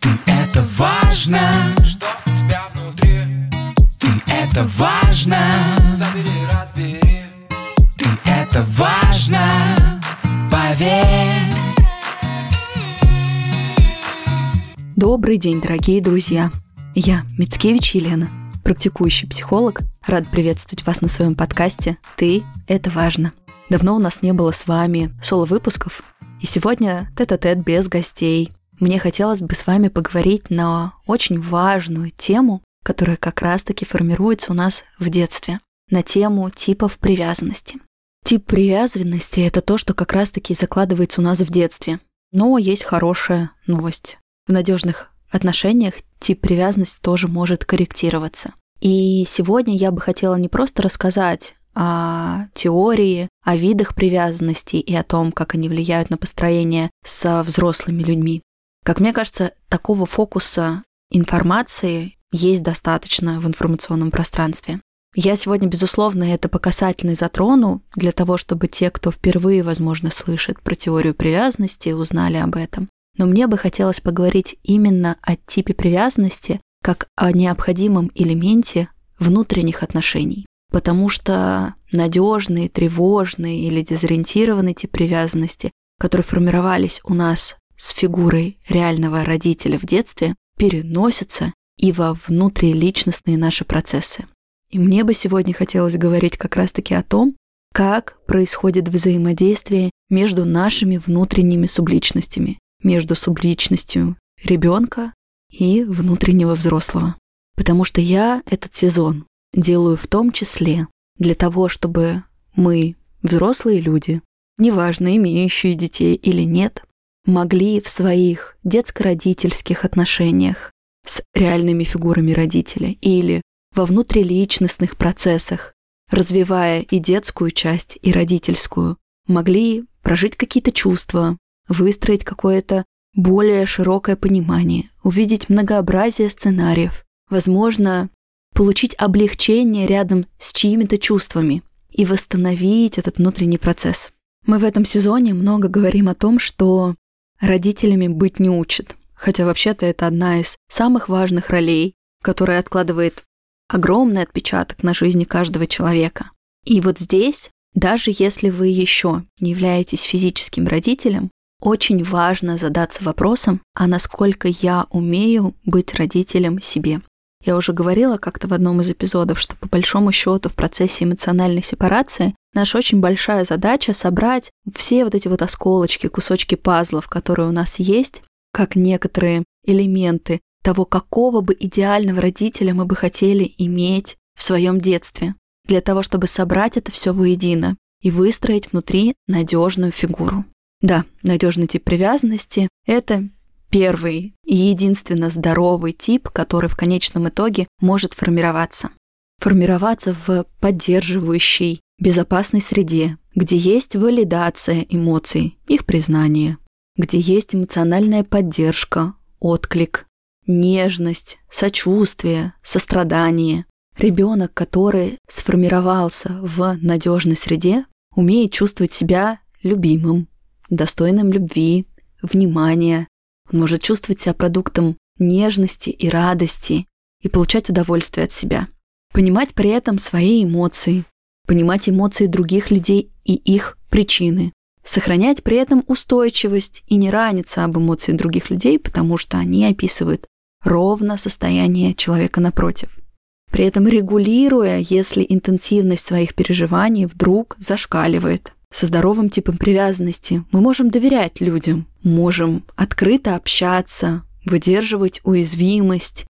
Ты это важно, Что у тебя внутри? ты это важно, Забери, разбери ты это важно, поверь. Добрый день, дорогие друзья! Я Мицкевич Елена, практикующий психолог. Рад приветствовать вас на своем подкасте «Ты – это важно». Давно у нас не было с вами соло-выпусков, и сегодня тет-а-тет без гостей. Мне хотелось бы с вами поговорить на очень важную тему, которая как раз-таки формируется у нас в детстве, на тему типов привязанности. Тип привязанности – это то, что как раз-таки закладывается у нас в детстве. Но есть хорошая новость. В надежных отношениях тип привязанности тоже может корректироваться. И сегодня я бы хотела не просто рассказать о теории, о видах привязанности и о том, как они влияют на построение со взрослыми людьми. Как мне кажется, такого фокуса информации есть достаточно в информационном пространстве. Я сегодня, безусловно, это по касательной затрону для того, чтобы те, кто впервые, возможно, слышит про теорию привязанности, узнали об этом. Но мне бы хотелось поговорить именно о типе привязанности как о необходимом элементе внутренних отношений. Потому что надежные, тревожные или дезориентированные тип привязанности, которые формировались у нас с фигурой реального родителя в детстве, переносятся и во внутриличностные наши процессы. И мне бы сегодня хотелось говорить как раз-таки о том, как происходит взаимодействие между нашими внутренними субличностями, между субличностью ребенка и внутреннего взрослого. Потому что я этот сезон делаю в том числе для того, чтобы мы, взрослые люди, неважно, имеющие детей или нет, могли в своих детско-родительских отношениях с реальными фигурами родителя или во внутриличностных процессах, развивая и детскую часть, и родительскую, могли прожить какие-то чувства, выстроить какое-то более широкое понимание, увидеть многообразие сценариев, возможно, получить облегчение рядом с чьими-то чувствами и восстановить этот внутренний процесс. Мы в этом сезоне много говорим о том, что родителями быть не учат, хотя вообще-то это одна из самых важных ролей, которая откладывает огромный отпечаток на жизни каждого человека. И вот здесь, даже если вы еще не являетесь физическим родителем, очень важно задаться вопросом, а насколько я умею быть родителем себе. Я уже говорила как-то в одном из эпизодов, что по большому счету в процессе эмоциональной сепарации наша очень большая задача собрать все вот эти вот осколочки, кусочки пазлов, которые у нас есть, как некоторые элементы того, какого бы идеального родителя мы бы хотели иметь в своем детстве, для того, чтобы собрать это все воедино и выстроить внутри надежную фигуру. Да, надежный тип привязанности – это первый и единственно здоровый тип, который в конечном итоге может формироваться. Формироваться в поддерживающей, безопасной среде, где есть валидация эмоций, их признание, где есть эмоциональная поддержка, отклик, нежность, сочувствие, сострадание. Ребенок, который сформировался в надежной среде, умеет чувствовать себя любимым, достойным любви, внимания. Он может чувствовать себя продуктом нежности и радости и получать удовольствие от себя. Понимать при этом свои эмоции, понимать эмоции других людей и их причины. Сохранять при этом устойчивость и не раниться об эмоции других людей, потому что они описывают ровно состояние человека напротив. При этом регулируя, если интенсивность своих переживаний вдруг зашкаливает. Со здоровым типом привязанности мы можем доверять людям, можем открыто общаться, выдерживать уязвимость,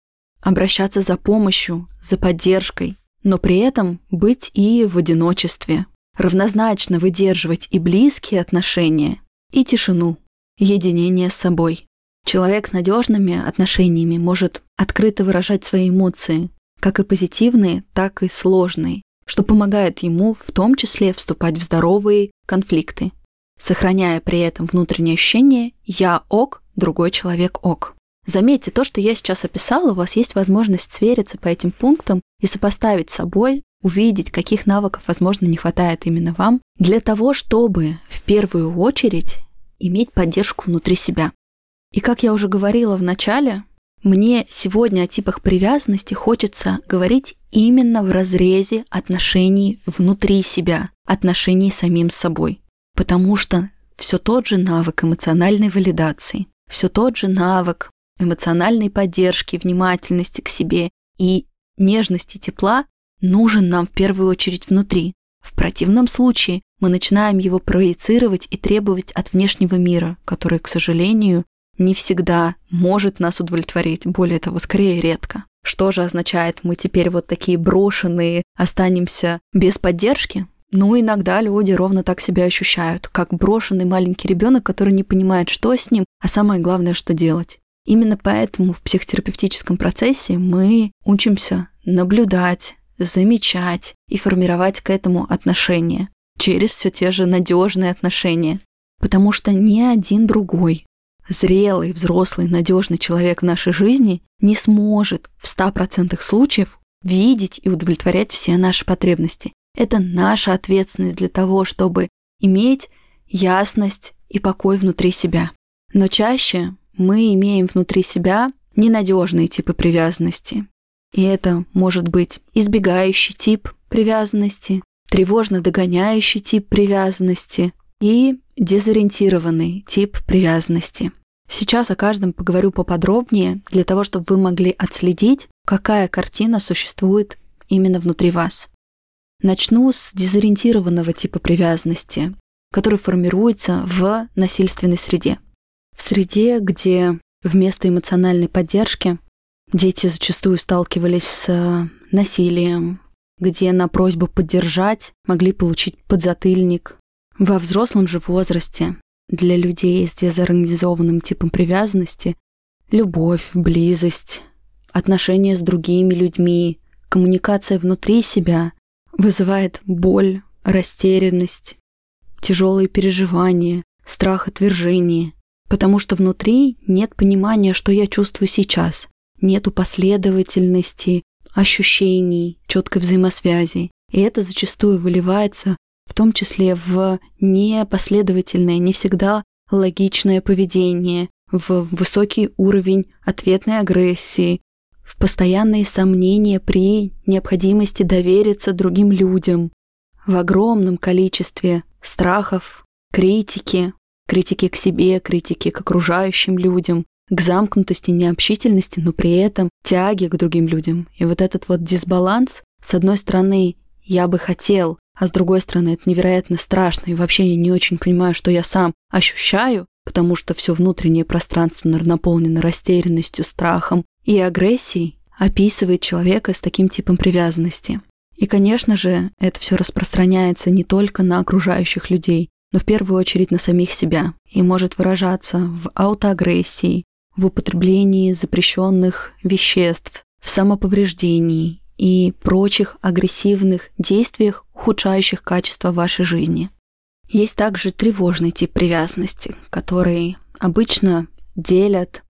обращаться за помощью, за поддержкой, но при этом быть и в одиночестве, равнозначно выдерживать и близкие отношения, и тишину, единение с собой. Человек с надежными отношениями может открыто выражать свои эмоции, как и позитивные, так и сложные, что помогает ему в том числе вступать в здоровые конфликты, сохраняя при этом внутреннее ощущение «я ок, другой человек ок». Заметьте, то, что я сейчас описала, у вас есть возможность свериться по этим пунктам и сопоставить с собой, увидеть, каких навыков, возможно, не хватает именно вам, для того, чтобы в первую очередь иметь поддержку внутри себя. И как я уже говорила в начале, мне сегодня о типах привязанности хочется говорить именно в разрезе отношений внутри себя, отношений с самим собой. Потому что все тот же навык эмоциональной валидации, все тот же навык эмоциональной поддержки, внимательности к себе и нежности тепла нужен нам в первую очередь внутри. В противном случае мы начинаем его проецировать и требовать от внешнего мира, который, к сожалению, не всегда может нас удовлетворить, более того, скорее редко. Что же означает, мы теперь вот такие брошенные, останемся без поддержки? Ну, иногда люди ровно так себя ощущают, как брошенный маленький ребенок, который не понимает, что с ним, а самое главное, что делать. Именно поэтому в психотерапевтическом процессе мы учимся наблюдать, замечать и формировать к этому отношения через все те же надежные отношения. Потому что ни один другой зрелый, взрослый, надежный человек в нашей жизни не сможет в 100% случаев видеть и удовлетворять все наши потребности. Это наша ответственность для того, чтобы иметь ясность и покой внутри себя. Но чаще мы имеем внутри себя ненадежные типы привязанности. И это может быть избегающий тип привязанности, тревожно догоняющий тип привязанности и дезориентированный тип привязанности. Сейчас о каждом поговорю поподробнее, для того, чтобы вы могли отследить, какая картина существует именно внутри вас. Начну с дезориентированного типа привязанности, который формируется в насильственной среде. В среде, где вместо эмоциональной поддержки дети зачастую сталкивались с насилием, где на просьбу поддержать могли получить подзатыльник. Во взрослом же возрасте для людей с дезорганизованным типом привязанности любовь, близость, отношения с другими людьми, коммуникация внутри себя вызывает боль, растерянность, тяжелые переживания, страх отвержения, потому что внутри нет понимания, что я чувствую сейчас, нету последовательности, ощущений, четкой взаимосвязи. И это зачастую выливается в том числе в непоследовательное, не всегда логичное поведение, в высокий уровень ответной агрессии, в постоянные сомнения при необходимости довериться другим людям, в огромном количестве страхов, критики, критики к себе, критики к окружающим людям, к замкнутости, необщительности, но при этом тяги к другим людям. И вот этот вот дисбаланс, с одной стороны, я бы хотел а с другой стороны, это невероятно страшно, и вообще я не очень понимаю, что я сам ощущаю, потому что все внутреннее пространство наполнено растерянностью, страхом и агрессией, описывает человека с таким типом привязанности. И, конечно же, это все распространяется не только на окружающих людей, но в первую очередь на самих себя и может выражаться в аутоагрессии, в употреблении запрещенных веществ, в самоповреждении и прочих агрессивных действиях, ухудшающих качество вашей жизни. Есть также тревожный тип привязанности, который обычно делят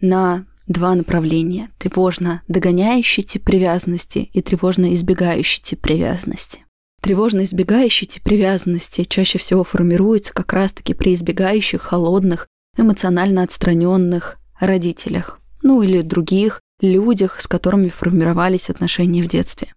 на два направления. Тревожно догоняющий тип привязанности и тревожно избегающий тип привязанности. Тревожно избегающий тип привязанности чаще всего формируется как раз-таки при избегающих, холодных, эмоционально отстраненных родителях, ну или других людях, с которыми формировались отношения в детстве.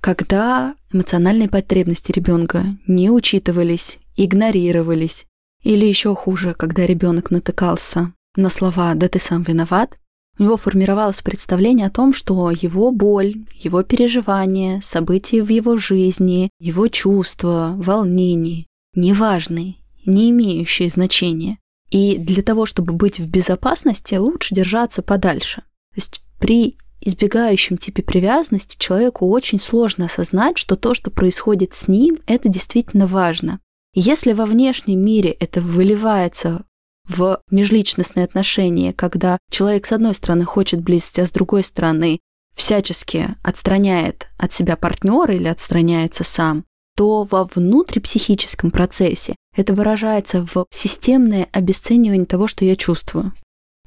Когда эмоциональные потребности ребенка не учитывались, игнорировались, или еще хуже, когда ребенок натыкался на слова «да ты сам виноват», у него формировалось представление о том, что его боль, его переживания, события в его жизни, его чувства, волнения неважные, не имеющие значения. И для того, чтобы быть в безопасности, лучше держаться подальше. То есть при избегающем типе привязанности человеку очень сложно осознать, что то, что происходит с ним, это действительно важно. Если во внешнем мире это выливается в межличностные отношения, когда человек с одной стороны хочет близости, а с другой стороны всячески отстраняет от себя партнера или отстраняется сам, то во внутрипсихическом процессе это выражается в системное обесценивание того, что я чувствую.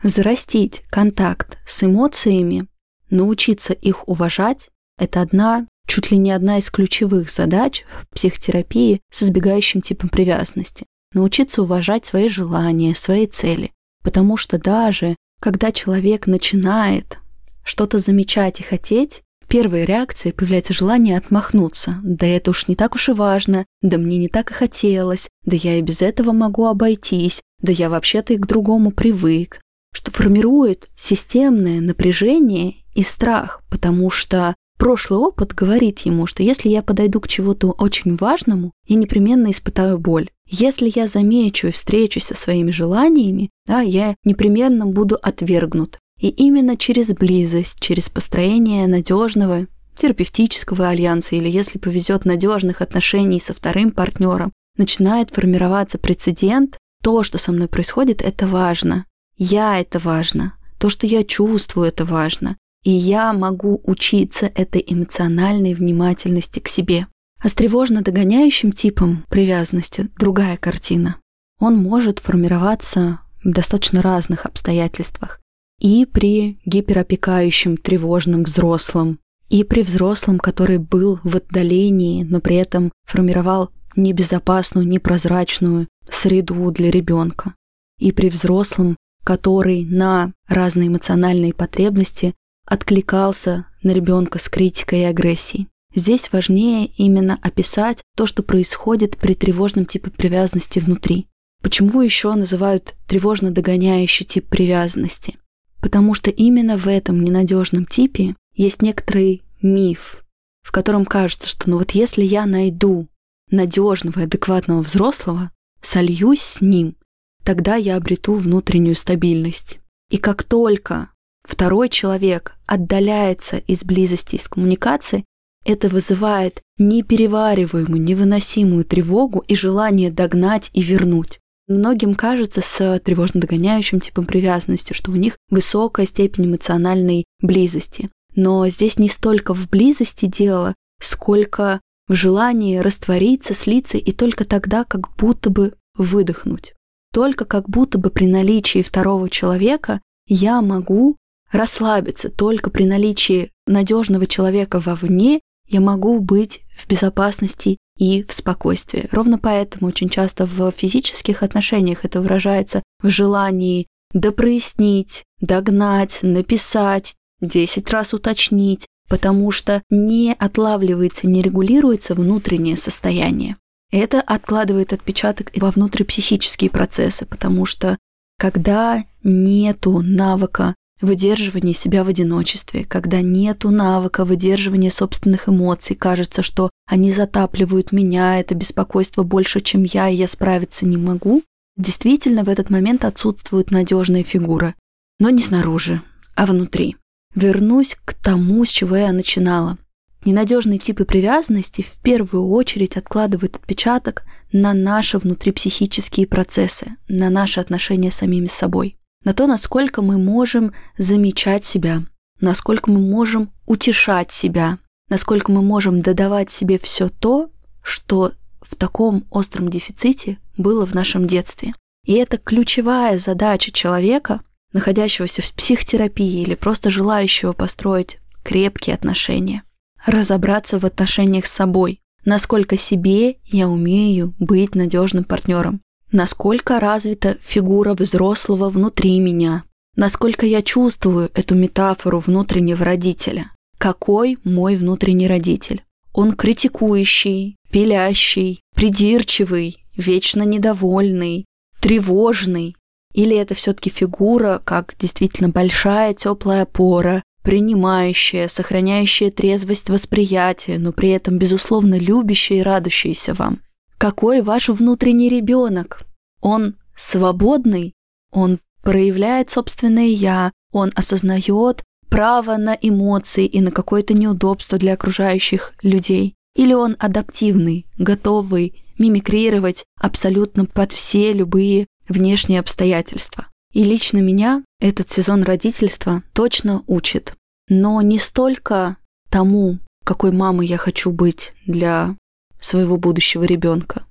Зарастить контакт с эмоциями, научиться их уважать – это одна, чуть ли не одна из ключевых задач в психотерапии с избегающим типом привязанности. Научиться уважать свои желания, свои цели. Потому что даже когда человек начинает что-то замечать и хотеть, первой реакцией появляется желание отмахнуться. Да это уж не так уж и важно, да мне не так и хотелось, да я и без этого могу обойтись, да я вообще-то и к другому привык. Что формирует системное напряжение и страх, потому что прошлый опыт говорит ему, что если я подойду к чему-то очень важному, я непременно испытаю боль. Если я замечу и встречусь со своими желаниями, да, я непременно буду отвергнут. И именно через близость, через построение надежного терапевтического альянса или, если повезет, надежных отношений со вторым партнером, начинает формироваться прецедент. То, что со мной происходит, это важно. Я это важно. То, что я чувствую, это важно. И я могу учиться этой эмоциональной внимательности к себе. А с тревожно-догоняющим типом привязанности другая картина. Он может формироваться в достаточно разных обстоятельствах и при гиперопекающем тревожном взрослом, и при взрослом, который был в отдалении, но при этом формировал небезопасную, непрозрачную среду для ребенка, и при взрослом, который на разные эмоциональные потребности откликался на ребенка с критикой и агрессией. Здесь важнее именно описать то, что происходит при тревожном типе привязанности внутри. Почему еще называют тревожно догоняющий тип привязанности? Потому что именно в этом ненадежном типе есть некоторый миф, в котором кажется, что ну вот если я найду надежного и адекватного взрослого, сольюсь с ним, тогда я обрету внутреннюю стабильность. И как только второй человек отдаляется из близости, из коммуникации, это вызывает неперевариваемую, невыносимую тревогу и желание догнать и вернуть. Многим кажется с тревожно-догоняющим типом привязанности, что у них высокая степень эмоциональной близости. Но здесь не столько в близости дело, сколько в желании раствориться, слиться и только тогда как будто бы выдохнуть. Только как будто бы при наличии второго человека я могу расслабиться. Только при наличии надежного человека вовне я могу быть в безопасности и в спокойствии. Ровно поэтому очень часто в физических отношениях это выражается в желании допрояснить, догнать, написать, десять раз уточнить, потому что не отлавливается, не регулируется внутреннее состояние. Это откладывает отпечаток во внутрипсихические процессы, потому что когда нету навыка выдерживание себя в одиночестве, когда нету навыка выдерживания собственных эмоций, кажется, что они затапливают меня, это беспокойство больше, чем я, и я справиться не могу, действительно в этот момент отсутствует надежная фигура, но не снаружи, а внутри. Вернусь к тому, с чего я начинала. Ненадежные типы привязанности в первую очередь откладывают отпечаток на наши внутрипсихические процессы, на наши отношения с самими собой на то, насколько мы можем замечать себя, насколько мы можем утешать себя, насколько мы можем додавать себе все то, что в таком остром дефиците было в нашем детстве. И это ключевая задача человека, находящегося в психотерапии или просто желающего построить крепкие отношения. Разобраться в отношениях с собой, насколько себе я умею быть надежным партнером, насколько развита фигура взрослого внутри меня, насколько я чувствую эту метафору внутреннего родителя. Какой мой внутренний родитель? Он критикующий, пилящий, придирчивый, вечно недовольный, тревожный? Или это все-таки фигура, как действительно большая теплая опора, принимающая, сохраняющая трезвость восприятия, но при этом, безусловно, любящая и радующаяся вам? Какой ваш внутренний ребенок? Он свободный, он проявляет собственное «я», он осознает право на эмоции и на какое-то неудобство для окружающих людей. Или он адаптивный, готовый мимикрировать абсолютно под все любые внешние обстоятельства. И лично меня этот сезон родительства точно учит. Но не столько тому, какой мамой я хочу быть для своего будущего ребенка,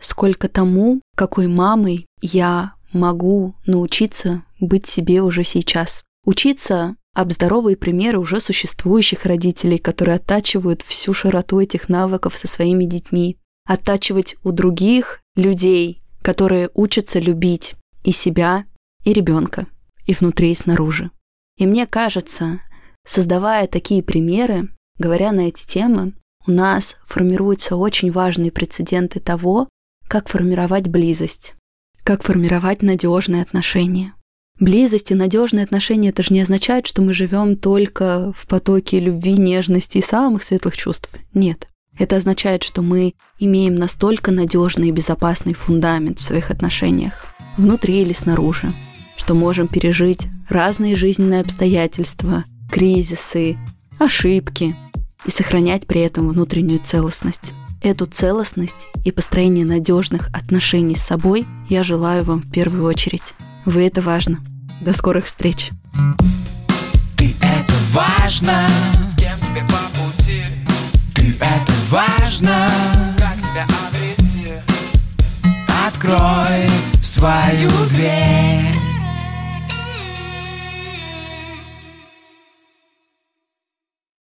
сколько тому, какой мамой я могу научиться быть себе уже сейчас. Учиться об здоровые примеры уже существующих родителей, которые оттачивают всю широту этих навыков со своими детьми. Оттачивать у других людей, которые учатся любить и себя, и ребенка, и внутри, и снаружи. И мне кажется, создавая такие примеры, говоря на эти темы, у нас формируются очень важные прецеденты того, как формировать близость, как формировать надежные отношения. Близость и надежные отношения это же не означает, что мы живем только в потоке любви, нежности и самых светлых чувств. Нет. Это означает, что мы имеем настолько надежный и безопасный фундамент в своих отношениях, внутри или снаружи, что можем пережить разные жизненные обстоятельства, кризисы, ошибки и сохранять при этом внутреннюю целостность. Эту целостность и построение надежных отношений с собой я желаю вам в первую очередь. Вы это важно. До скорых встреч. Ты это важно, С кем тебе по пути ты это важно. Как себя обрести Открой свою дверь.